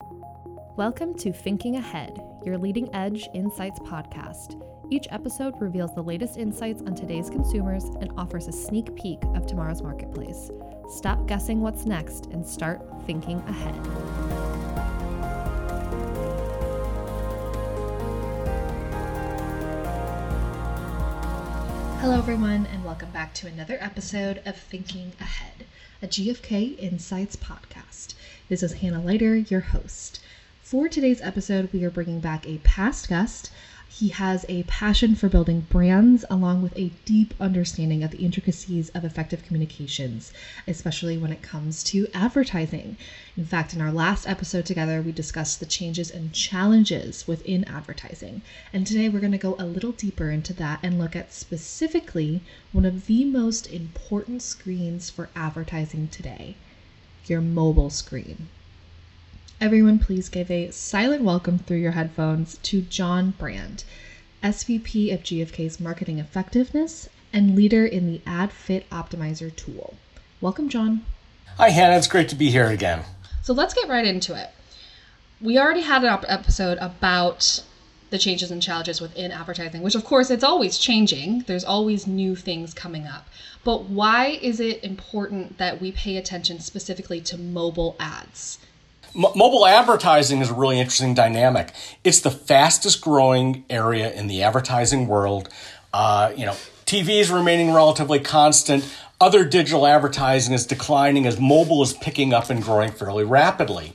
Welcome to Thinking Ahead, your leading edge insights podcast. Each episode reveals the latest insights on today's consumers and offers a sneak peek of tomorrow's marketplace. Stop guessing what's next and start thinking ahead. Hello, everyone, and welcome back to another episode of Thinking Ahead, a GFK Insights podcast. This is Hannah Leiter, your host. For today's episode, we are bringing back a past guest. He has a passion for building brands along with a deep understanding of the intricacies of effective communications, especially when it comes to advertising. In fact, in our last episode together, we discussed the changes and challenges within advertising. And today we're going to go a little deeper into that and look at specifically one of the most important screens for advertising today your mobile screen. Everyone, please give a silent welcome through your headphones to John Brand, SVP of GFK's Marketing Effectiveness and leader in the Ad Fit Optimizer tool. Welcome, John. Hi, Hannah. It's great to be here again. So let's get right into it. We already had an episode about the changes and challenges within advertising, which of course it's always changing. There's always new things coming up. But why is it important that we pay attention specifically to mobile ads? Mobile advertising is a really interesting dynamic. It's the fastest growing area in the advertising world. Uh, you know, TV is remaining relatively constant. Other digital advertising is declining as mobile is picking up and growing fairly rapidly.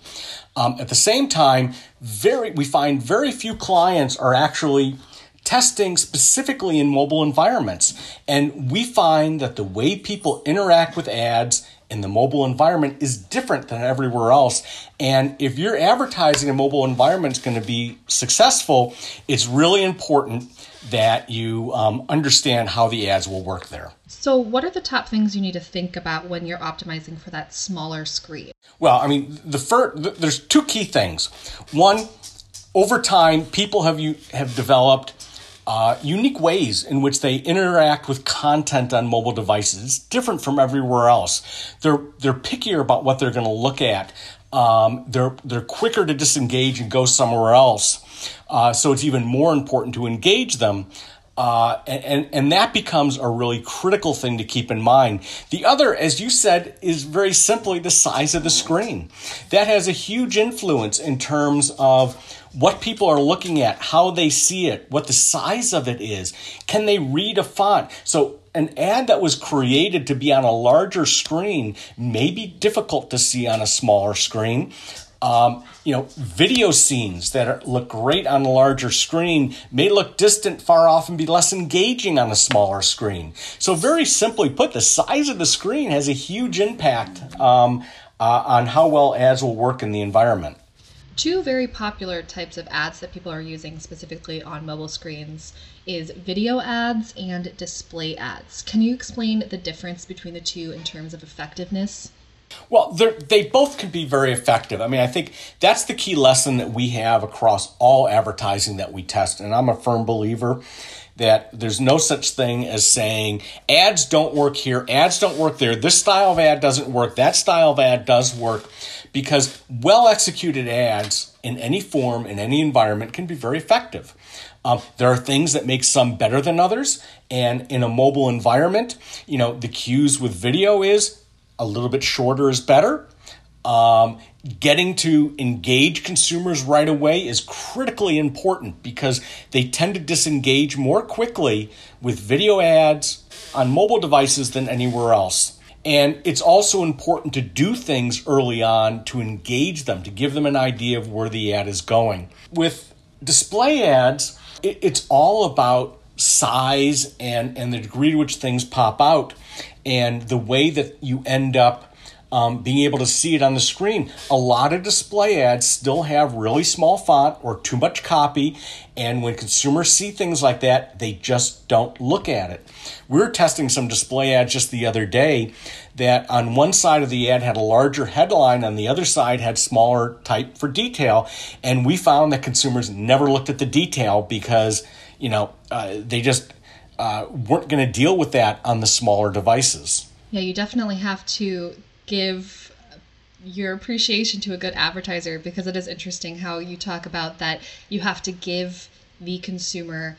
Um, at the same time, very we find very few clients are actually testing specifically in mobile environments, and we find that the way people interact with ads in the mobile environment is different than everywhere else. And if your advertising in mobile environment is going to be successful, it's really important that you um, understand how the ads will work there. So, what are the top things you need to think about when you're optimizing for that smaller screen? Well, I mean, the first there's two key things. One, over time, people have you have developed uh, unique ways in which they interact with content on mobile devices. It's different from everywhere else. They're they're pickier about what they're going to look at. Um, they're they're quicker to disengage and go somewhere else. Uh, so it's even more important to engage them. Uh, and, and that becomes a really critical thing to keep in mind. The other, as you said, is very simply the size of the screen. That has a huge influence in terms of what people are looking at, how they see it, what the size of it is. Can they read a font? So, an ad that was created to be on a larger screen may be difficult to see on a smaller screen. Um, you know, video scenes that are, look great on a larger screen may look distant, far off, and be less engaging on a smaller screen. So, very simply put, the size of the screen has a huge impact um, uh, on how well ads will work in the environment two very popular types of ads that people are using specifically on mobile screens is video ads and display ads. Can you explain the difference between the two in terms of effectiveness? Well, they both can be very effective. I mean, I think that's the key lesson that we have across all advertising that we test. And I'm a firm believer that there's no such thing as saying ads don't work here, ads don't work there, this style of ad doesn't work, that style of ad does work because well executed ads in any form, in any environment, can be very effective. Um, there are things that make some better than others. And in a mobile environment, you know, the cues with video is a little bit shorter is better. Um, getting to engage consumers right away is critically important because they tend to disengage more quickly with video ads on mobile devices than anywhere else. And it's also important to do things early on to engage them, to give them an idea of where the ad is going. With display ads, it's all about size and, and the degree to which things pop out and the way that you end up um, being able to see it on the screen. A lot of display ads still have really small font or too much copy, and when consumers see things like that, they just don't look at it. We were testing some display ads just the other day that on one side of the ad had a larger headline, on the other side had smaller type for detail, and we found that consumers never looked at the detail because you know uh, they just uh, weren't going to deal with that on the smaller devices. Yeah, you definitely have to give your appreciation to a good advertiser because it is interesting how you talk about that you have to give the consumer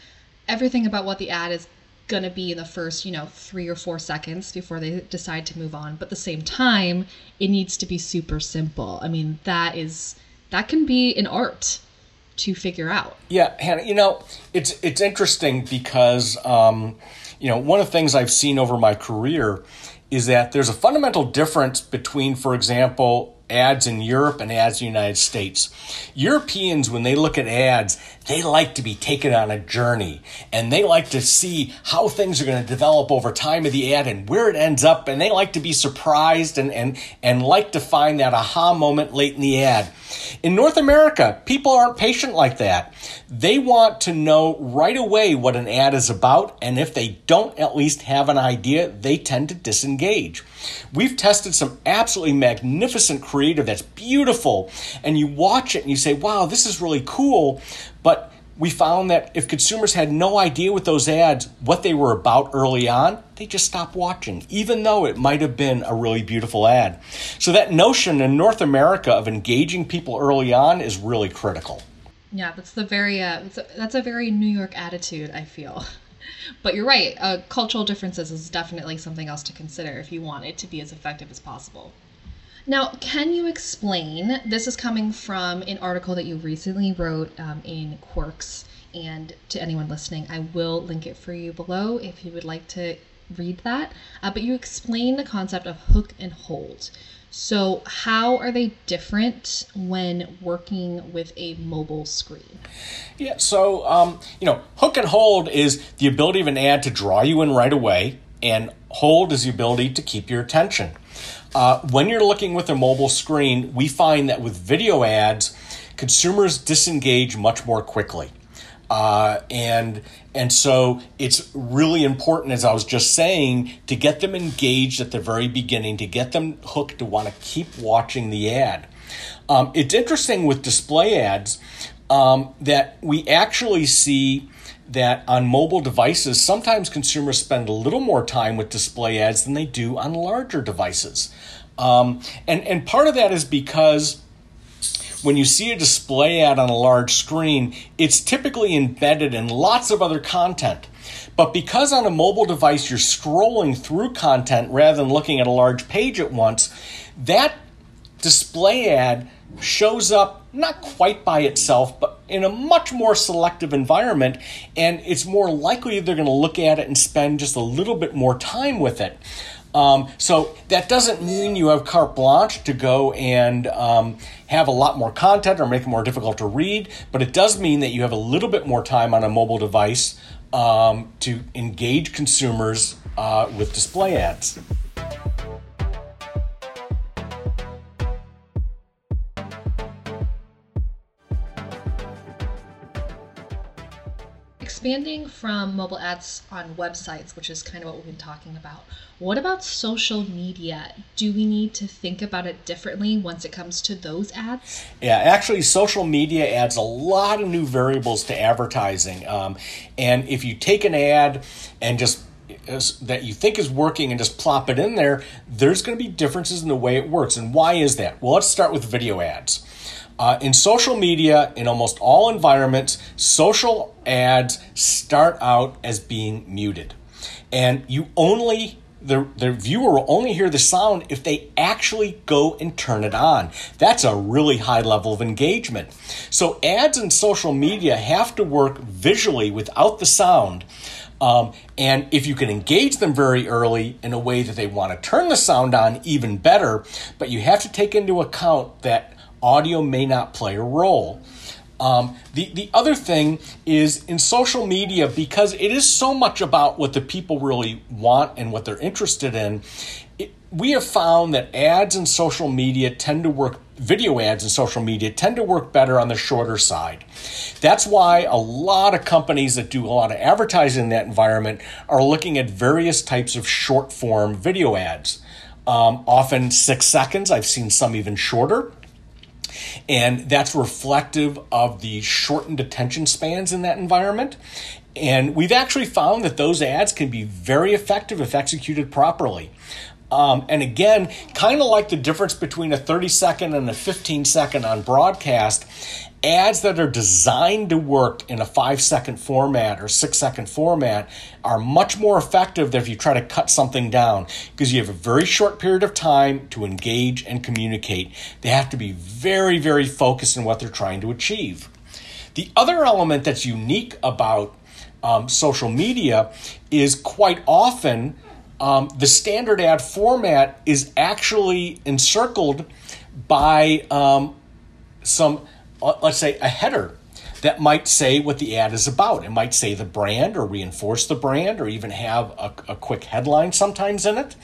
everything about what the ad is going to be in the first, you know, three or four seconds before they decide to move on. But at the same time, it needs to be super simple. I mean, that is, that can be an art to figure out. Yeah, Hannah, you know, it's, it's interesting because, um, you know, one of the things I've seen over my career is that there's a fundamental difference between, for example, ads in Europe and ads in the United States. Europeans, when they look at ads, they like to be taken on a journey and they like to see how things are going to develop over time of the ad and where it ends up. And they like to be surprised and, and, and like to find that aha moment late in the ad. In North America, people aren't patient like that. They want to know right away what an ad is about. And if they don't at least have an idea, they tend to disengage. We've tested some absolutely magnificent creative that's beautiful, and you watch it and you say, wow, this is really cool. But we found that if consumers had no idea with those ads what they were about early on, they just stopped watching, even though it might have been a really beautiful ad. So, that notion in North America of engaging people early on is really critical. Yeah, that's the very uh, a, that's a very New York attitude. I feel. But you're right. Uh, cultural differences is definitely something else to consider if you want it to be as effective as possible. Now, can you explain? This is coming from an article that you recently wrote um, in Quirks, and to anyone listening, I will link it for you below if you would like to read that. Uh, but you explain the concept of hook and hold. So, how are they different when working with a mobile screen? Yeah, so, um, you know, hook and hold is the ability of an ad to draw you in right away, and hold is the ability to keep your attention. Uh, when you're looking with a mobile screen, we find that with video ads, consumers disengage much more quickly. Uh, and and so it's really important, as I was just saying, to get them engaged at the very beginning, to get them hooked to want to keep watching the ad. Um, it's interesting with display ads um, that we actually see that on mobile devices, sometimes consumers spend a little more time with display ads than they do on larger devices. Um, and, and part of that is because when you see a display ad on a large screen, it's typically embedded in lots of other content. But because on a mobile device you're scrolling through content rather than looking at a large page at once, that display ad shows up not quite by itself, but in a much more selective environment, and it's more likely they're going to look at it and spend just a little bit more time with it. Um, so that doesn't mean you have carte blanche to go and um, have a lot more content or make it more difficult to read, but it does mean that you have a little bit more time on a mobile device um, to engage consumers uh, with display ads. Expanding from mobile ads on websites, which is kind of what we've been talking about, what about social media? Do we need to think about it differently once it comes to those ads? Yeah, actually, social media adds a lot of new variables to advertising. Um, and if you take an ad and just that you think is working and just plop it in there, there's going to be differences in the way it works. And why is that? Well, let's start with video ads. Uh, in social media, in almost all environments, social ads start out as being muted. And you only, the, the viewer will only hear the sound if they actually go and turn it on. That's a really high level of engagement. So ads in social media have to work visually without the sound. Um, and if you can engage them very early in a way that they want to turn the sound on, even better. But you have to take into account that audio may not play a role. Um, the, the other thing is in social media, because it is so much about what the people really want and what they're interested in, it, we have found that ads in social media tend to work, video ads in social media tend to work better on the shorter side. That's why a lot of companies that do a lot of advertising in that environment are looking at various types of short form video ads. Um, often six seconds, I've seen some even shorter. And that's reflective of the shortened attention spans in that environment. And we've actually found that those ads can be very effective if executed properly. Um, and again, kind of like the difference between a 30 second and a 15 second on broadcast, ads that are designed to work in a five second format or six second format are much more effective than if you try to cut something down because you have a very short period of time to engage and communicate. They have to be very, very focused on what they're trying to achieve. The other element that's unique about um, social media is quite often um, the standard ad format is actually encircled by um, some let's say, a header that might say what the ad is about. It might say the brand or reinforce the brand or even have a, a quick headline sometimes in it.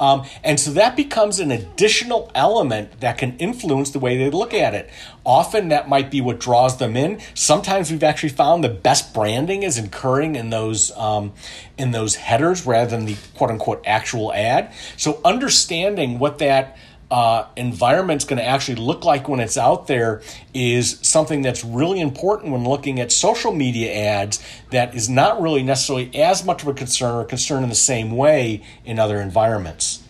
Um, and so that becomes an additional element that can influence the way they look at it. Often that might be what draws them in. Sometimes we've actually found the best branding is occurring in those um, in those headers rather than the quote unquote actual ad. So understanding what that uh, environment's going to actually look like when it's out there is something that's really important when looking at social media ads that is not really necessarily as much of a concern or concern in the same way in other environments.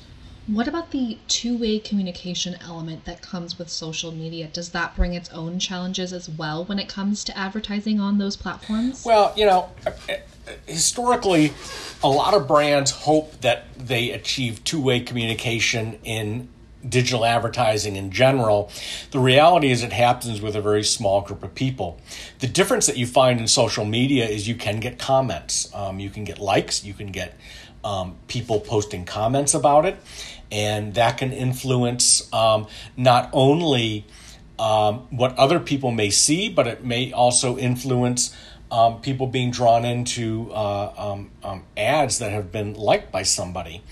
What about the two way communication element that comes with social media? Does that bring its own challenges as well when it comes to advertising on those platforms? Well, you know, historically, a lot of brands hope that they achieve two way communication in digital advertising in general, the reality is it happens with a very small group of people. The difference that you find in social media is you can get comments, um, you can get likes, you can get um, people posting comments about it, and that can influence um, not only um, what other people may see, but it may also influence. Um, people being drawn into uh, um, ads that have been liked by somebody.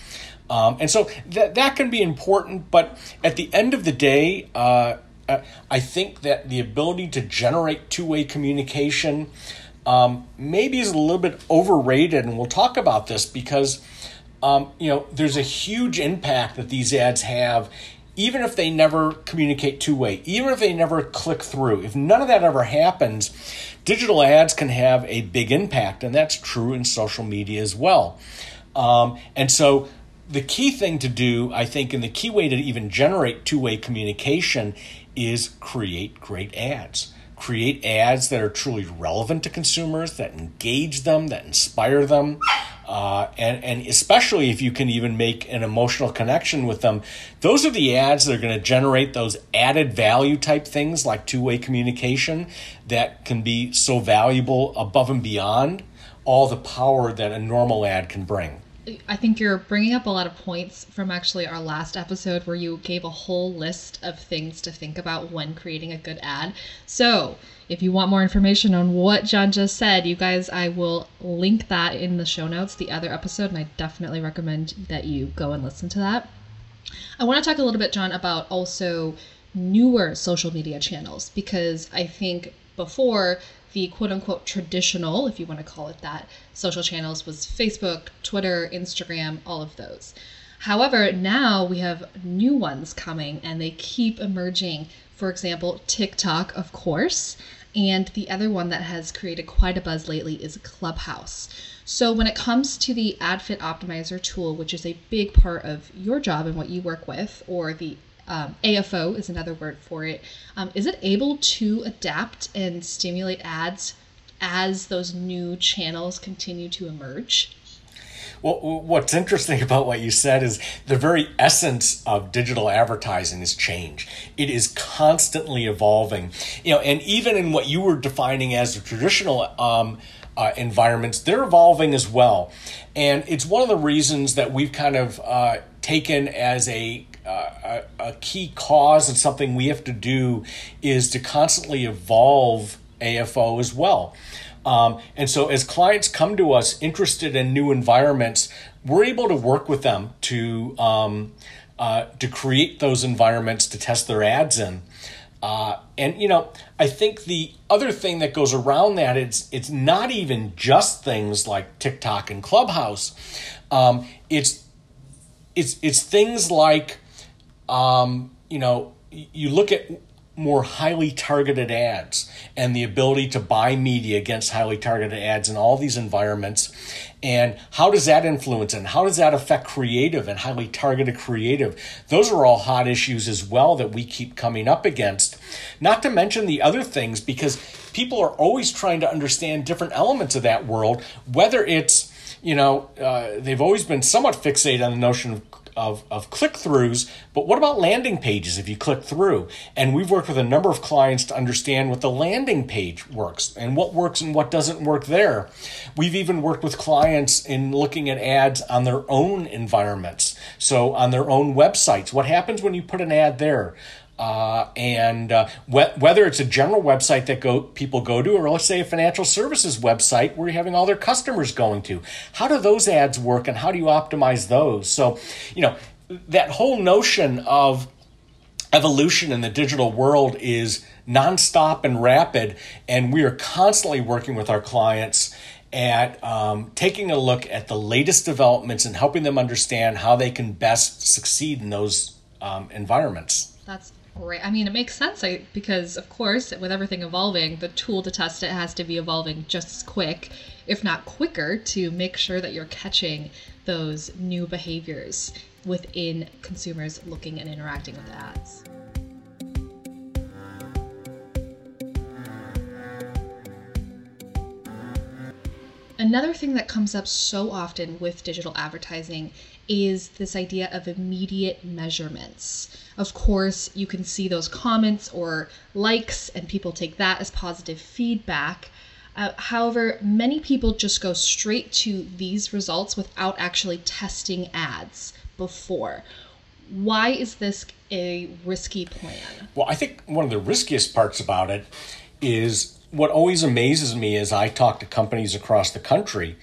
Um, and so that, that can be important, but at the end of the day, uh, I think that the ability to generate two way communication um, maybe is a little bit overrated, and we'll talk about this because um, you know there's a huge impact that these ads have, even if they never communicate two way, even if they never click through. If none of that ever happens, digital ads can have a big impact, and that's true in social media as well. Um, and so the key thing to do, I think, and the key way to even generate two way communication is create great ads. Create ads that are truly relevant to consumers, that engage them, that inspire them. Uh, and, and especially if you can even make an emotional connection with them, those are the ads that are going to generate those added value type things like two way communication that can be so valuable above and beyond all the power that a normal ad can bring. I think you're bringing up a lot of points from actually our last episode where you gave a whole list of things to think about when creating a good ad. So, if you want more information on what John just said, you guys, I will link that in the show notes, the other episode, and I definitely recommend that you go and listen to that. I want to talk a little bit, John, about also newer social media channels because I think before the quote unquote traditional, if you want to call it that, social channels was Facebook, Twitter, Instagram, all of those. However, now we have new ones coming and they keep emerging. For example, TikTok, of course, and the other one that has created quite a buzz lately is Clubhouse. So, when it comes to the AdFit Optimizer tool, which is a big part of your job and what you work with, or the um, AFO is another word for it. Um, is it able to adapt and stimulate ads as those new channels continue to emerge? Well, what's interesting about what you said is the very essence of digital advertising is change. It is constantly evolving, you know, and even in what you were defining as the traditional um, uh, environments, they're evolving as well. And it's one of the reasons that we've kind of uh, taken as a a, a key cause and something we have to do is to constantly evolve AFO as well. Um, and so, as clients come to us interested in new environments, we're able to work with them to um, uh, to create those environments to test their ads in. Uh, and you know, I think the other thing that goes around that it's it's not even just things like TikTok and Clubhouse. Um, it's it's it's things like um, you know, you look at more highly targeted ads and the ability to buy media against highly targeted ads in all these environments. And how does that influence and how does that affect creative and highly targeted creative? Those are all hot issues as well that we keep coming up against. Not to mention the other things because people are always trying to understand different elements of that world, whether it's you know, uh, they've always been somewhat fixated on the notion of of, of click throughs, but what about landing pages if you click through? And we've worked with a number of clients to understand what the landing page works and what works and what doesn't work there. We've even worked with clients in looking at ads on their own environments. So on their own websites, what happens when you put an ad there? Uh, and uh, wh- whether it's a general website that go people go to, or let's say a financial services website where you're having all their customers going to, how do those ads work, and how do you optimize those? So, you know, that whole notion of evolution in the digital world is nonstop and rapid, and we are constantly working with our clients at um, taking a look at the latest developments and helping them understand how they can best succeed in those um, environments. That's Right. I mean, it makes sense I, because, of course, with everything evolving, the tool to test it has to be evolving just as quick, if not quicker, to make sure that you're catching those new behaviors within consumers looking and interacting with ads. Another thing that comes up so often with digital advertising is this idea of immediate measurements. Of course, you can see those comments or likes, and people take that as positive feedback. Uh, however, many people just go straight to these results without actually testing ads before. Why is this a risky plan? Well, I think one of the riskiest parts about it is what always amazes me as I talk to companies across the country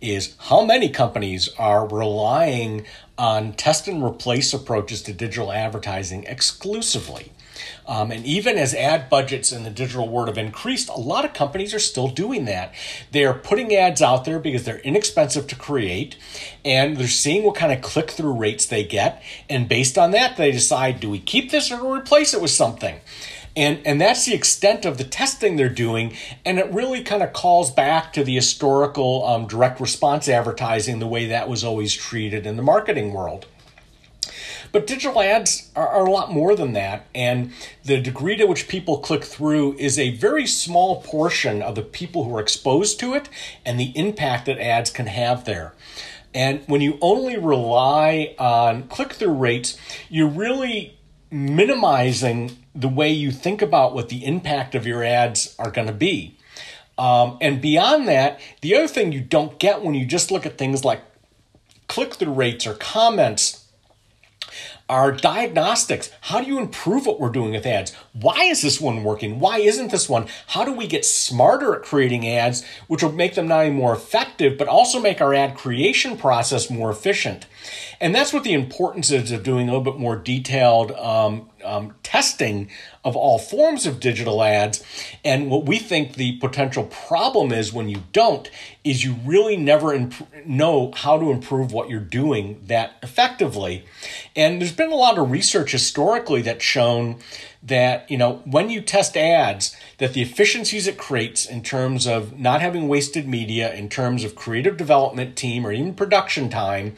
is how many companies are relying on test and replace approaches to digital advertising exclusively. Um, and even as ad budgets in the digital world have increased, a lot of companies are still doing that. They are putting ads out there because they're inexpensive to create and they're seeing what kind of click through rates they get. And based on that, they decide do we keep this or replace it with something? And, and that's the extent of the testing they're doing. And it really kind of calls back to the historical um, direct response advertising, the way that was always treated in the marketing world. But digital ads are, are, a lot more than that, and the degree to which people click through is a very small portion of the people who are exposed to it and the impact that ads can have there. And when you only rely on click through rates, you're really minimizing the way you think about what the impact of your ads are going to be. Um, and beyond that, the other thing you don't get when you just look at things like click through rates or comments are diagnostics. How do you improve what we're doing with ads? Why is this one working? Why isn't this one? How do we get smarter at creating ads, which will make them not only more effective, but also make our ad creation process more efficient? And that's what the importance is of doing a little bit more detailed um, um, testing of all forms of digital ads. And what we think the potential problem is when you don't, is you really never imp- know how to improve what you're doing that effectively. And there's been a lot of research historically that's shown that you know when you test ads that the efficiencies it creates in terms of not having wasted media in terms of creative development team or even production time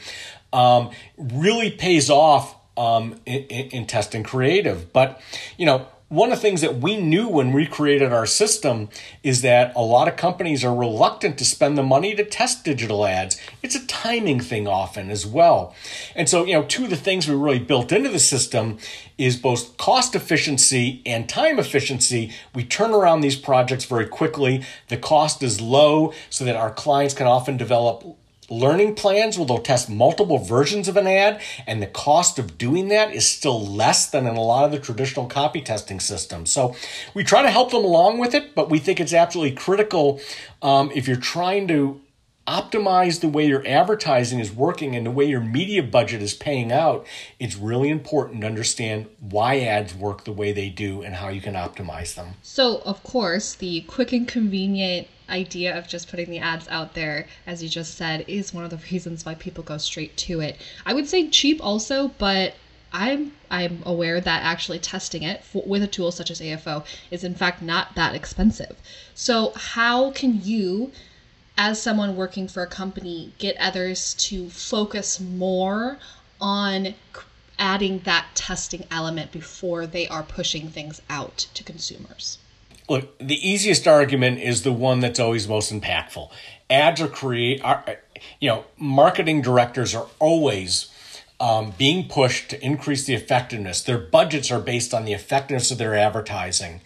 um, really pays off um, in, in testing creative. But, you know, one of the things that we knew when we created our system is that a lot of companies are reluctant to spend the money to test digital ads. It's a timing thing often as well. And so, you know, two of the things we really built into the system is both cost efficiency and time efficiency. We turn around these projects very quickly. The cost is low so that our clients can often develop learning plans where they'll test multiple versions of an ad, and the cost of doing that is still less than in a lot of the traditional copy testing systems. So we try to help them along with it, but we think it's absolutely critical um, if you're trying to optimize the way your advertising is working and the way your media budget is paying out, it's really important to understand why ads work the way they do and how you can optimize them. So, of course, the quick and convenient idea of just putting the ads out there, as you just said, is one of the reasons why people go straight to it. I would say cheap also, but I'm I'm aware that actually testing it for, with a tool such as AFO is in fact not that expensive. So how can you as someone working for a company get others to focus more on adding that testing element before they are pushing things out to consumers? Look, the easiest argument is the one that's always most impactful. Ads are create, are, you know, marketing directors are always um, being pushed to increase the effectiveness. Their budgets are based on the effectiveness of their advertising.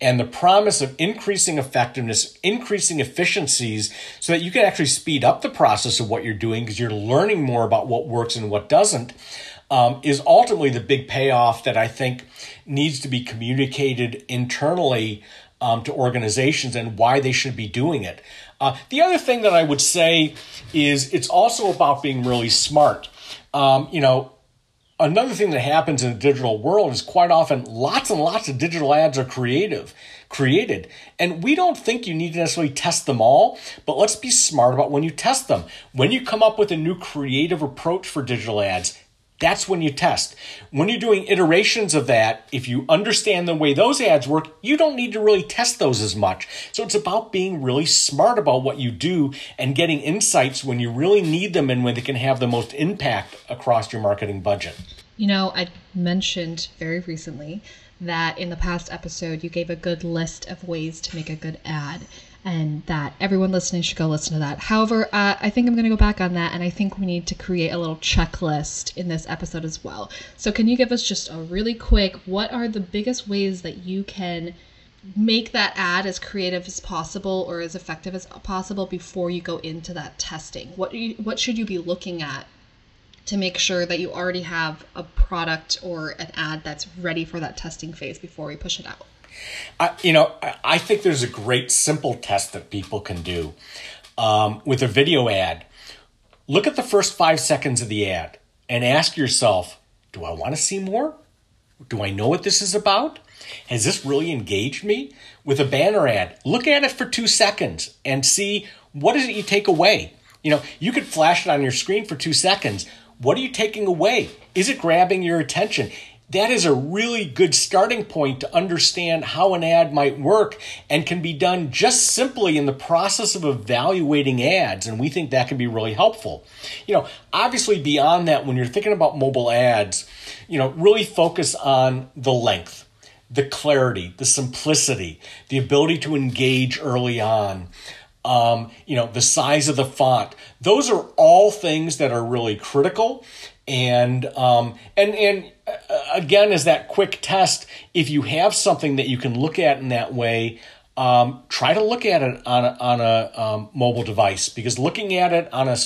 And the promise of increasing effectiveness, increasing efficiencies, so that you can actually speed up the process of what you're doing because you're learning more about what works and what doesn't, um, is ultimately the big payoff that I think needs to be communicated internally um, to organizations and why they should be doing it. Uh, the other thing that I would say is it's also about being really smart. Um, you know, another thing that happens in the digital world is quite often lots and lots of digital ads are creative created and we don't think you need to necessarily test them all but let's be smart about when you test them when you come up with a new creative approach for digital ads that's when you test. When you're doing iterations of that, if you understand the way those ads work, you don't need to really test those as much. So it's about being really smart about what you do and getting insights when you really need them and when they can have the most impact across your marketing budget. You know, I mentioned very recently that in the past episode you gave a good list of ways to make a good ad and that everyone listening should go listen to that. However, uh, I think I'm going to go back on that, and I think we need to create a little checklist in this episode as well. So, can you give us just a really quick what are the biggest ways that you can make that ad as creative as possible or as effective as possible before you go into that testing? What you, what should you be looking at to make sure that you already have a product or an ad that's ready for that testing phase before we push it out? I, you know, I think there's a great simple test that people can do um, with a video ad. Look at the first five seconds of the ad and ask yourself, do I want to see more? Do I know what this is about? Has this really engaged me? With a banner ad, look at it for two seconds and see what is it you take away. You know, you could flash it on your screen for two seconds. What are you taking away? Is it grabbing your attention? that is a really good starting point to understand how an ad might work and can be done just simply in the process of evaluating ads. And we think that can be really helpful. You know, obviously, beyond that, when you're thinking about mobile ads, you know, really focus on the length, the clarity, the simplicity, the ability to engage early on. Um, you know, the size of the font. Those are all things that are really critical and um, and and uh, again, as that quick test, if you have something that you can look at in that way, um, try to look at it on a, on a um, mobile device because looking at it on a,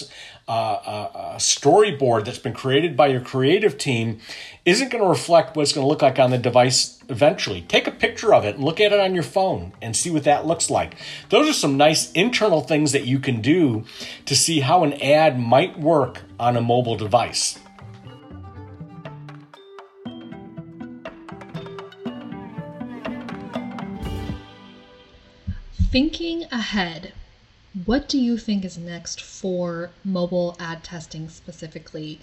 uh, a, storyboard that's been created by your creative team isn't going to reflect what it's going to look like on the device eventually. Take a picture of it and look at it on your phone and see what that looks like. Those are some nice internal things that you can do to see how an ad might work on a mobile device. Thinking ahead, what do you think is next for mobile ad testing specifically?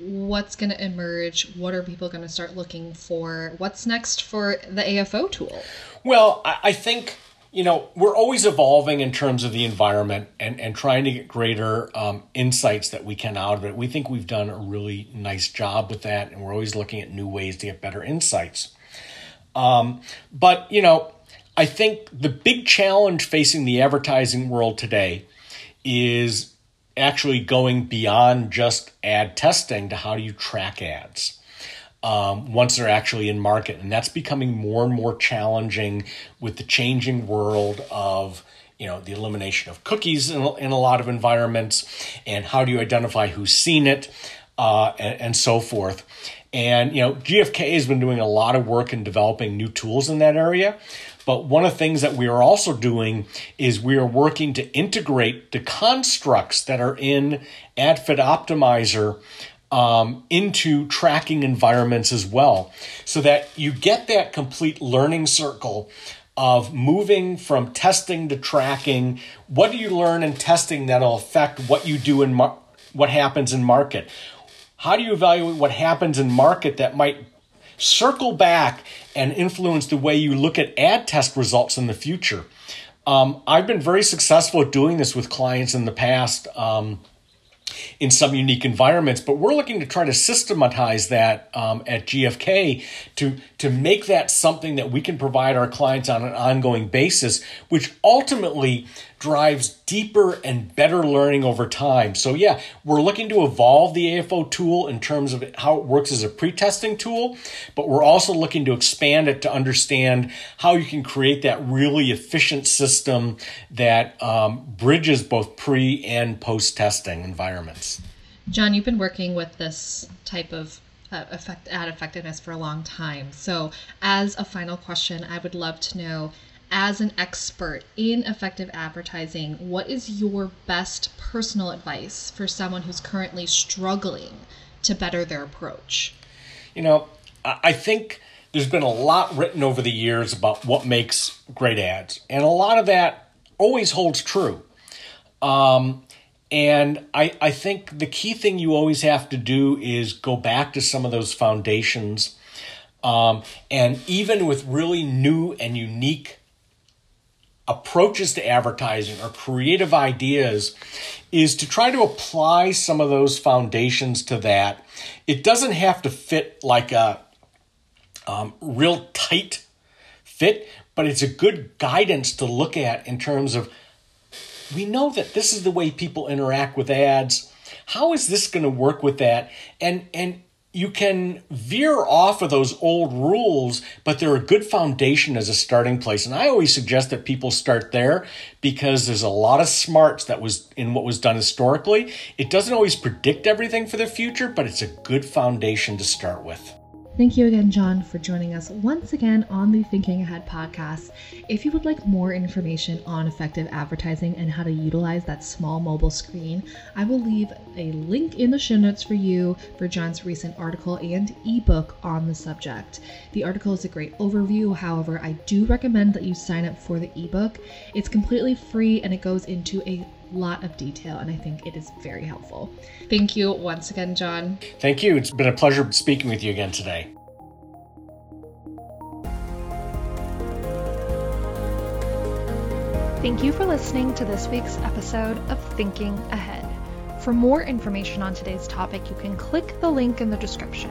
What's going to emerge? What are people going to start looking for? What's next for the AFO tool? Well, I think you know we're always evolving in terms of the environment and, and trying to get greater um, insights that we can out of it we think we've done a really nice job with that and we're always looking at new ways to get better insights um, but you know I think the big challenge facing the advertising world today is actually going beyond just ad testing to how do you track ads um, once they're actually in market. And that's becoming more and more challenging with the changing world of you know the elimination of cookies in, in a lot of environments and how do you identify who's seen it uh, and, and so forth and you know gfk has been doing a lot of work in developing new tools in that area but one of the things that we are also doing is we are working to integrate the constructs that are in AdFit Optimizer um, into tracking environments as well, so that you get that complete learning circle of moving from testing to tracking. What do you learn in testing that'll affect what you do in mar- what happens in market? How do you evaluate what happens in market that might circle back and influence the way you look at ad test results in the future? Um, I've been very successful at doing this with clients in the past. Um, in some unique environments. But we're looking to try to systematize that um, at GFK to to make that something that we can provide our clients on an ongoing basis, which ultimately drives deeper and better learning over time. So yeah, we're looking to evolve the AFO tool in terms of how it works as a pre-testing tool, but we're also looking to expand it to understand how you can create that really efficient system that um, bridges both pre and post-testing environments. John, you've been working with this type of uh, effect ad effectiveness for a long time. So, as a final question, I would love to know as an expert in effective advertising, what is your best personal advice for someone who's currently struggling to better their approach? You know, I think there's been a lot written over the years about what makes great ads, and a lot of that always holds true. Um, and I, I think the key thing you always have to do is go back to some of those foundations. Um, and even with really new and unique approaches to advertising or creative ideas is to try to apply some of those foundations to that. It doesn't have to fit like a um, real tight fit, but it's a good guidance to look at in terms of we know that this is the way people interact with ads. How is this going to work with that? And and you can veer off of those old rules, but they're a good foundation as a starting place. And I always suggest that people start there because there's a lot of smarts that was in what was done historically. It doesn't always predict everything for the future, but it's a good foundation to start with. Thank you again, John, for joining us once again on the Thinking Ahead podcast. If you would like more information on effective advertising and how to utilize that small mobile screen, I will leave a link in the show notes for you for John's recent article and ebook on the subject. The article is a great overview, however, I do recommend that you sign up for the ebook. It's completely free and it goes into a lot of detail, and I think it is very helpful. Thank you once again, John. Thank you. It's been a pleasure speaking with you again today. Thank you for listening to this week's episode of Thinking Ahead. For more information on today's topic, you can click the link in the description.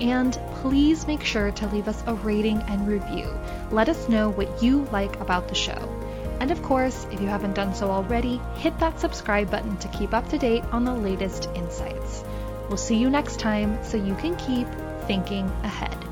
And please make sure to leave us a rating and review. Let us know what you like about the show. And of course, if you haven't done so already, hit that subscribe button to keep up to date on the latest insights. We'll see you next time so you can keep thinking ahead.